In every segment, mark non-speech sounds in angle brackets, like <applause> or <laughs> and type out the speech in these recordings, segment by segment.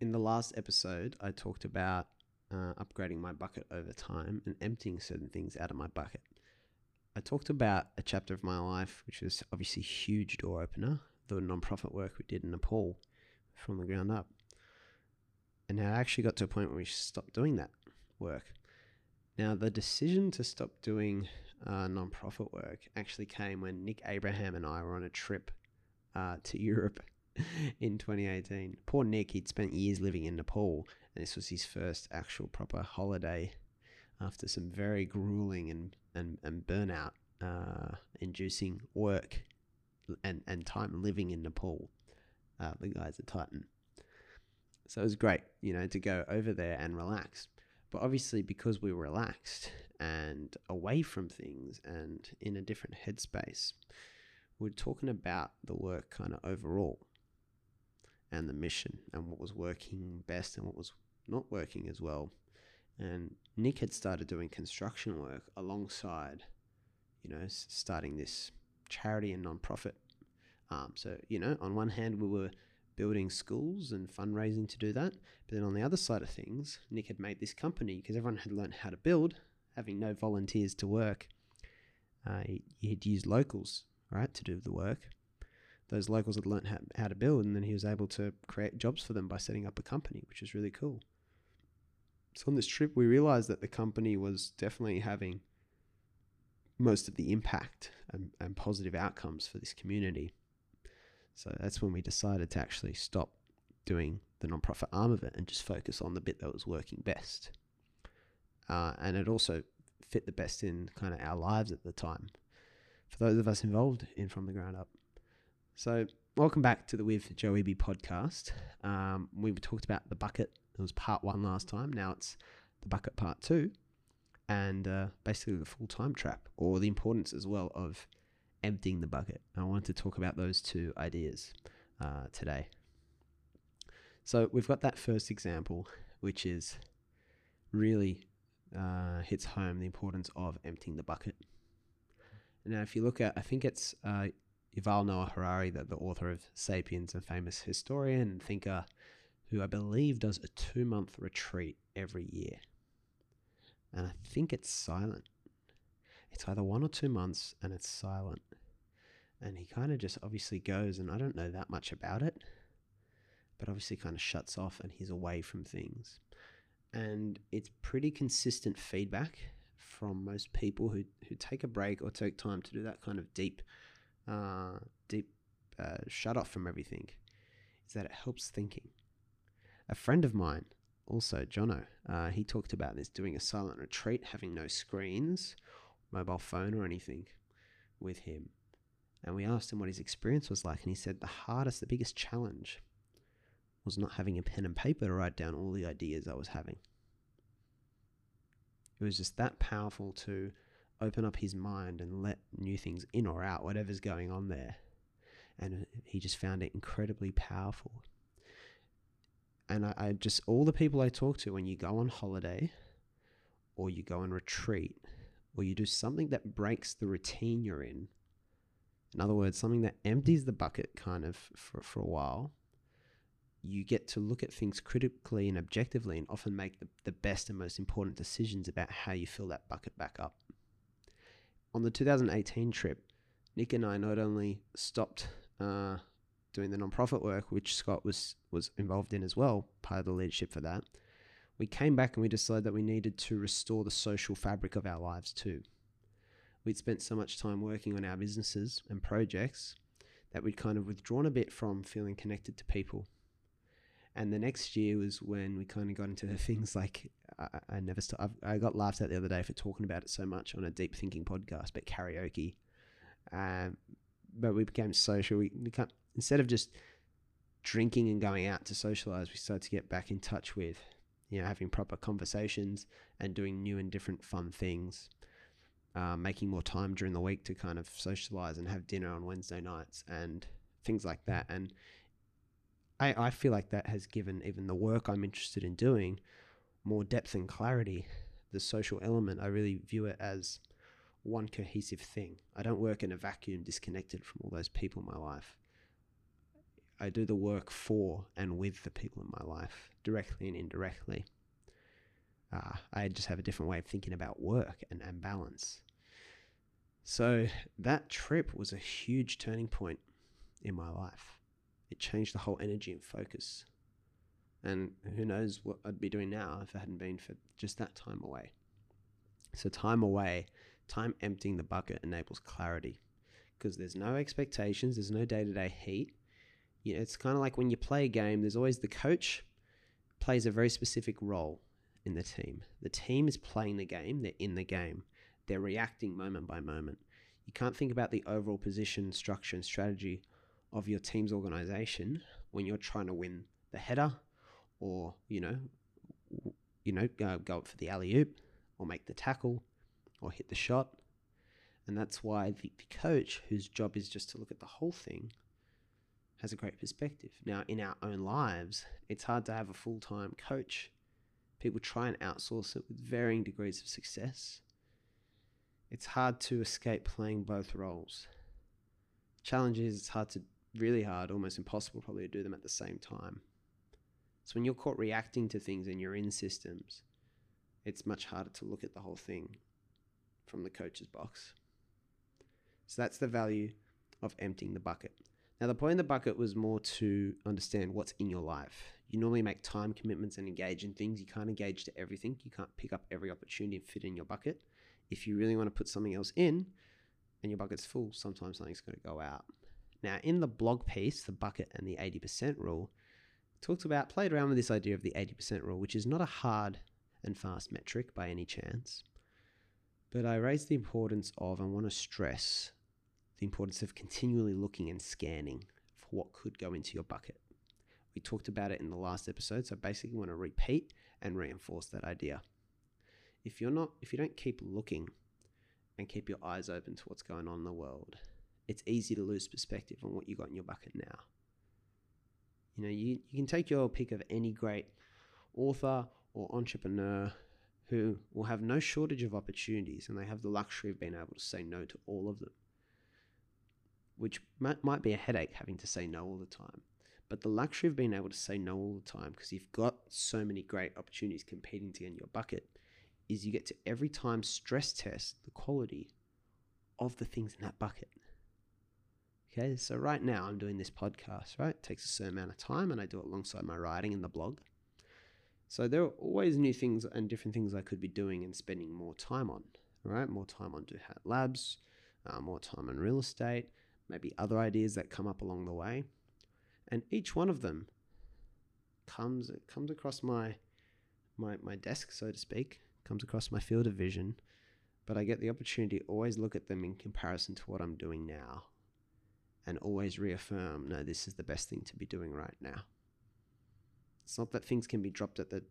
in the last episode, I talked about uh, upgrading my bucket over time and emptying certain things out of my bucket. I talked about a chapter of my life, which was obviously huge door opener, the nonprofit work we did in Nepal from the ground up. And I actually got to a point where we stopped doing that work. Now, the decision to stop doing uh, nonprofit work actually came when Nick Abraham and I were on a trip uh, to Europe <laughs> in 2018. Poor Nick, he'd spent years living in Nepal, and this was his first actual proper holiday after some very grueling and, and, and burnout uh, inducing work and, and time living in Nepal. Uh, the guy's a titan. So it was great, you know, to go over there and relax. But obviously, because we were relaxed and away from things and in a different headspace, we're talking about the work kind of overall and the mission and what was working best and what was not working as well. And Nick had started doing construction work alongside, you know, starting this charity and nonprofit. Um, so, you know, on one hand, we were building schools and fundraising to do that. But then on the other side of things, Nick had made this company because everyone had learned how to build, having no volunteers to work. Uh, he, he'd used locals, right, to do the work those locals had learned how, how to build, and then he was able to create jobs for them by setting up a company, which is really cool. So on this trip, we realized that the company was definitely having most of the impact and, and positive outcomes for this community. So that's when we decided to actually stop doing the nonprofit arm of it and just focus on the bit that was working best. Uh, and it also fit the best in kind of our lives at the time for those of us involved in From the Ground Up. So, welcome back to the With Joe Eby podcast. Um, we talked about the bucket. It was part one last time. Now it's the bucket part two, and uh, basically the full time trap, or the importance as well of emptying the bucket. I wanted to talk about those two ideas uh, today. So, we've got that first example, which is really uh, hits home the importance of emptying the bucket. Now, if you look at, I think it's uh, Yuval Noah Harari, the, the author of Sapiens, a famous historian and thinker who I believe does a two month retreat every year. And I think it's silent. It's either one or two months and it's silent. And he kind of just obviously goes, and I don't know that much about it, but obviously kind of shuts off and he's away from things. And it's pretty consistent feedback from most people who, who take a break or take time to do that kind of deep uh, deep uh, shut off from everything is that it helps thinking. A friend of mine, also Jono, uh, he talked about this doing a silent retreat, having no screens, mobile phone, or anything with him. And we asked him what his experience was like, and he said the hardest, the biggest challenge was not having a pen and paper to write down all the ideas I was having. It was just that powerful to open up his mind and let new things in or out, whatever's going on there. And uh, he just found it incredibly powerful. And I, I just, all the people I talk to, when you go on holiday or you go on retreat or you do something that breaks the routine you're in, in other words, something that empties the bucket kind of for, for a while, you get to look at things critically and objectively and often make the, the best and most important decisions about how you fill that bucket back up on the 2018 trip, Nick and I not only stopped uh, doing the nonprofit work, which Scott was was involved in as well, part of the leadership for that. We came back and we decided that we needed to restore the social fabric of our lives too. We'd spent so much time working on our businesses and projects that we'd kind of withdrawn a bit from feeling connected to people. And the next year was when we kind of got into <laughs> things like I, I never stop. I got laughed at the other day for talking about it so much on a deep thinking podcast, but karaoke. Um, but we became social. We become, instead of just drinking and going out to socialize, we started to get back in touch with, you know, having proper conversations and doing new and different fun things. Uh, making more time during the week to kind of socialize and have dinner on Wednesday nights and things like that. And I, I feel like that has given even the work I'm interested in doing more depth and clarity, the social element, I really view it as one cohesive thing. I don't work in a vacuum disconnected from all those people in my life. I do the work for and with the people in my life, directly and indirectly. Uh, I just have a different way of thinking about work and, and balance. So that trip was a huge turning point in my life. It changed the whole energy and focus. And who knows what I'd be doing now if it hadn't been for just that time away. So, time away, time emptying the bucket enables clarity because there's no expectations, there's no day to day heat. You know, it's kind of like when you play a game, there's always the coach plays a very specific role in the team. The team is playing the game, they're in the game, they're reacting moment by moment. You can't think about the overall position, structure, and strategy of your team's organization when you're trying to win the header or, you know, you know, go, go up for the alley oop or make the tackle or hit the shot. And that's why the, the coach, whose job is just to look at the whole thing, has a great perspective. Now, in our own lives, it's hard to have a full time coach. People try and outsource it with varying degrees of success. It's hard to escape playing both roles. Challenge is it's hard to, really hard, almost impossible probably to do them at the same time. So when you're caught reacting to things and you're in systems, it's much harder to look at the whole thing from the coach's box. So that's the value of emptying the bucket. Now, the point in the bucket was more to understand what's in your life. You normally make time commitments and engage in things. You can't engage to everything. You can't pick up every opportunity and fit in your bucket. If you really want to put something else in and your bucket's full, sometimes something's going to go out. Now, in the blog piece, the bucket and the 80% rule, talks about, played around with this idea of the 80% rule, which is not a hard and fast metric by any chance. But I raised the importance of, I want to stress the importance of continually looking and scanning for what could go into your bucket. We talked about it in the last episode, so I basically want to repeat and reinforce that idea. If you're not if you don't keep looking and keep your eyes open to what's going on in the world, it's easy to lose perspective on what you got in your bucket now. You know, you, you can take your pick of any great author or entrepreneur who will have no shortage of opportunities and they have the luxury of being able to say no to all of them which might, might be a headache having to say no all the time. But the luxury of being able to say no all the time, because you've got so many great opportunities competing to get in your bucket, is you get to every time stress test the quality of the things in that bucket. Okay, so right now I'm doing this podcast, right? It takes a certain amount of time and I do it alongside my writing in the blog. So there are always new things and different things I could be doing and spending more time on, right? More time on Duhat Labs, uh, more time on real estate, maybe other ideas that come up along the way. And each one of them comes comes across my my my desk, so to speak, comes across my field of vision, but I get the opportunity to always look at them in comparison to what I'm doing now and always reaffirm, no, this is the best thing to be doing right now. It's not that things can be dropped at the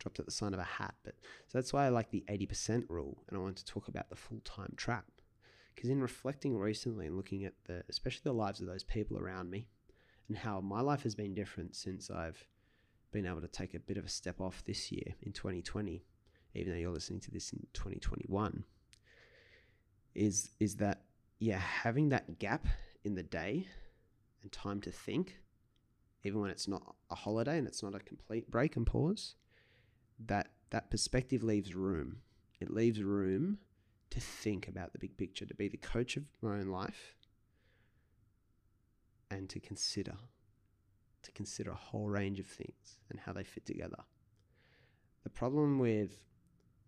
dropped at the sign of a hat, but so that's why I like the 80% rule and I want to talk about the full-time trap because in reflecting recently and looking at the, especially the lives of those people around me, and how my life has been different since I've been able to take a bit of a step off this year in 2020, even though you're listening to this in 2021, is is that yeah, having that gap in the day and time to think, even when it's not a holiday and it's not a complete break and pause, that that perspective leaves room. It leaves room to think about the big picture, to be the coach of my own life, and to consider, to consider a whole range of things and how they fit together. The problem with,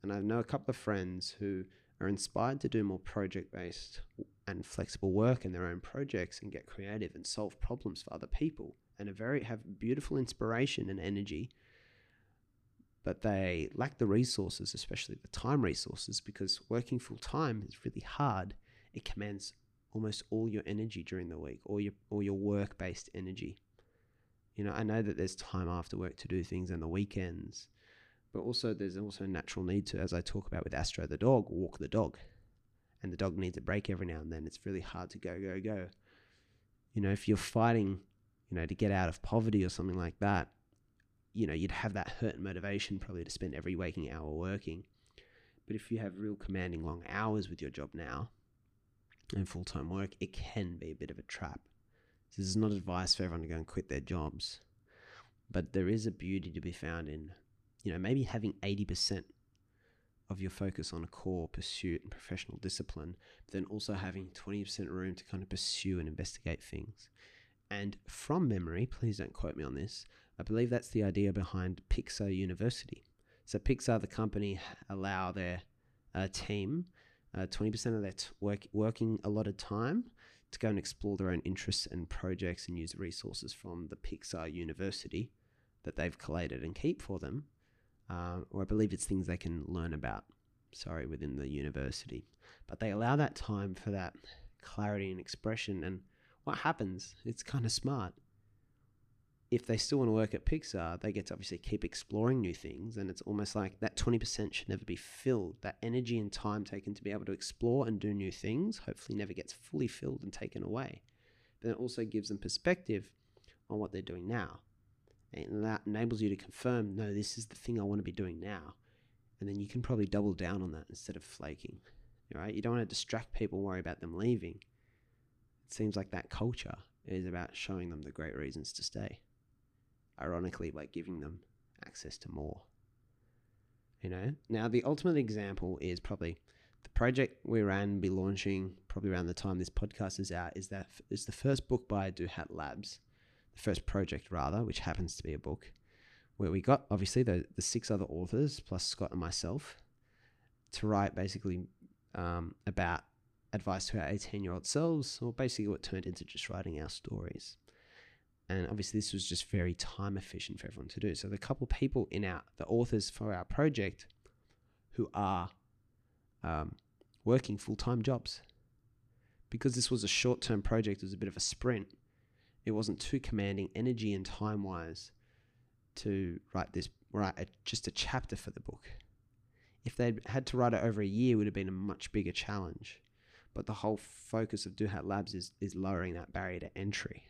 and I know a couple of friends who are inspired to do more project based and flexible work in their own projects and get creative and solve problems for other people and very have beautiful inspiration and energy but they lack the resources, especially the time resources, because working full time is really hard. It commands almost all your energy during the week, or your or your work based energy. You know, I know that there's time after work to do things and the weekends, but also there's also a natural need to, as I talk about with Astro the dog, walk the dog. And the dog needs a break every now and then. It's really hard to go, go, go. You know, if you're fighting, you know, to get out of poverty or something like that, you know, you'd have that hurt motivation probably to spend every waking hour working. But if you have real commanding long hours with your job now and full time work, it can be a bit of a trap This is not advice for everyone to go and quit their jobs, but there is a beauty to be found in, you know, maybe having 80% of your focus on a core pursuit and professional discipline, but then also having 20% room to kind of pursue and investigate things. And from memory, please don't quote me on this, I believe that's the idea behind Pixar University. So Pixar, the company, allow their uh, team uh, 20% of their t- work, working allotted time to go and explore their own interests and projects and use resources from the Pixar University that they've collated and keep for them. Uh, or I believe it's things they can learn about, sorry, within the university. But they allow that time for that clarity and expression. And what happens? It's kind of smart if they still want to work at Pixar, they get to obviously keep exploring new things. And it's almost like that 20% should never be filled. That energy and time taken to be able to explore and do new things hopefully never gets fully filled and taken away. But it also gives them perspective on what they're doing now. And that enables you to confirm, no, this is the thing I want to be doing now. And then you can probably double down on that instead of flaking. Right? You don't want to distract people, worry about them leaving. It seems like that culture is about showing them the great reasons to stay ironically by giving them access to more. You know, now the ultimate example is probably the project we ran be launching probably around the time this podcast is out. Is that is the first book by Duhat Labs, first project rather, which happens to be a book, where we got obviously the the six other authors plus Scott and myself to write basically um, about advice to our 18 year old selves, or basically what turned into just writing our stories and obviously this was just very time efficient for everyone to do. So the couple people in our the authors for our project who are um, working full time jobs because this was a short term project. It was a bit of a sprint. It wasn't too commanding energy and time wise to write this write a, just a chapter for the book. If they'd had to write it over a year, it would have been a much bigger challenge. But the whole focus of Duhat Labs is, is lowering that barrier to entry.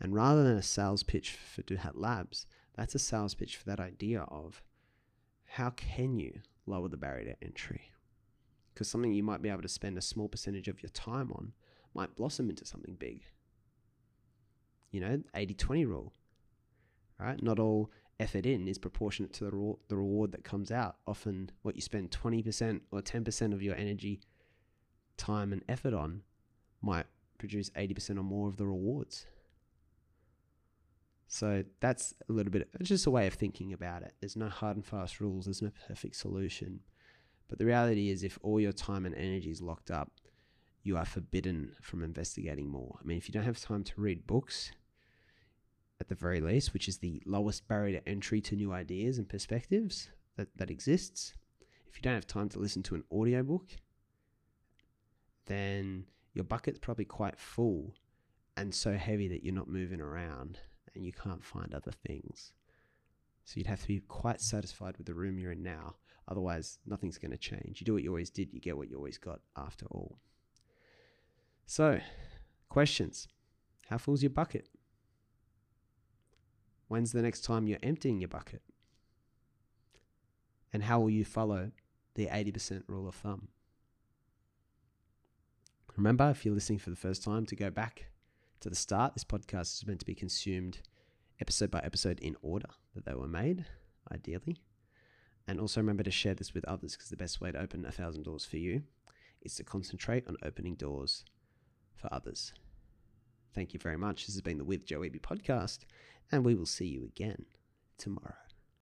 And rather than a sales pitch for Duhat Labs, that's a sales pitch for that idea of how can you lower the barrier to entry? Because something you might be able to spend a small percentage of your time on might blossom into something big. You know, 80 20 rule, right? Not all effort in is proportionate to the, the reward that comes out. Often, what you spend 20% or 10% of your energy, time, and effort on might produce 80% or more of the rewards. So that's a little bit, it's just a way of thinking about it. There's no hard and fast rules, there's no perfect solution. But the reality is, if all your time and energy is locked up, you are forbidden from investigating more. I mean, if you don't have time to read books, at the very least, which is the lowest barrier to entry to new ideas and perspectives that, that exists, if you don't have time to listen to an audiobook, then your bucket's probably quite full and so heavy that you're not moving around and you can't find other things. So you'd have to be quite satisfied with the room you're in now. Otherwise, nothing's going to change. You do what you always did, you get what you always got after all. So, questions How full's your bucket? When's the next time you're emptying your bucket? And how will you follow the 80% rule of thumb? Remember, if you're listening for the first time, to go back to the start. This podcast is meant to be consumed episode by episode in order that they were made, ideally. And also remember to share this with others because the best way to open a thousand doors for you is to concentrate on opening doors for others. Thank you very much. This has been the With Joe Eby podcast, and we will see you again tomorrow.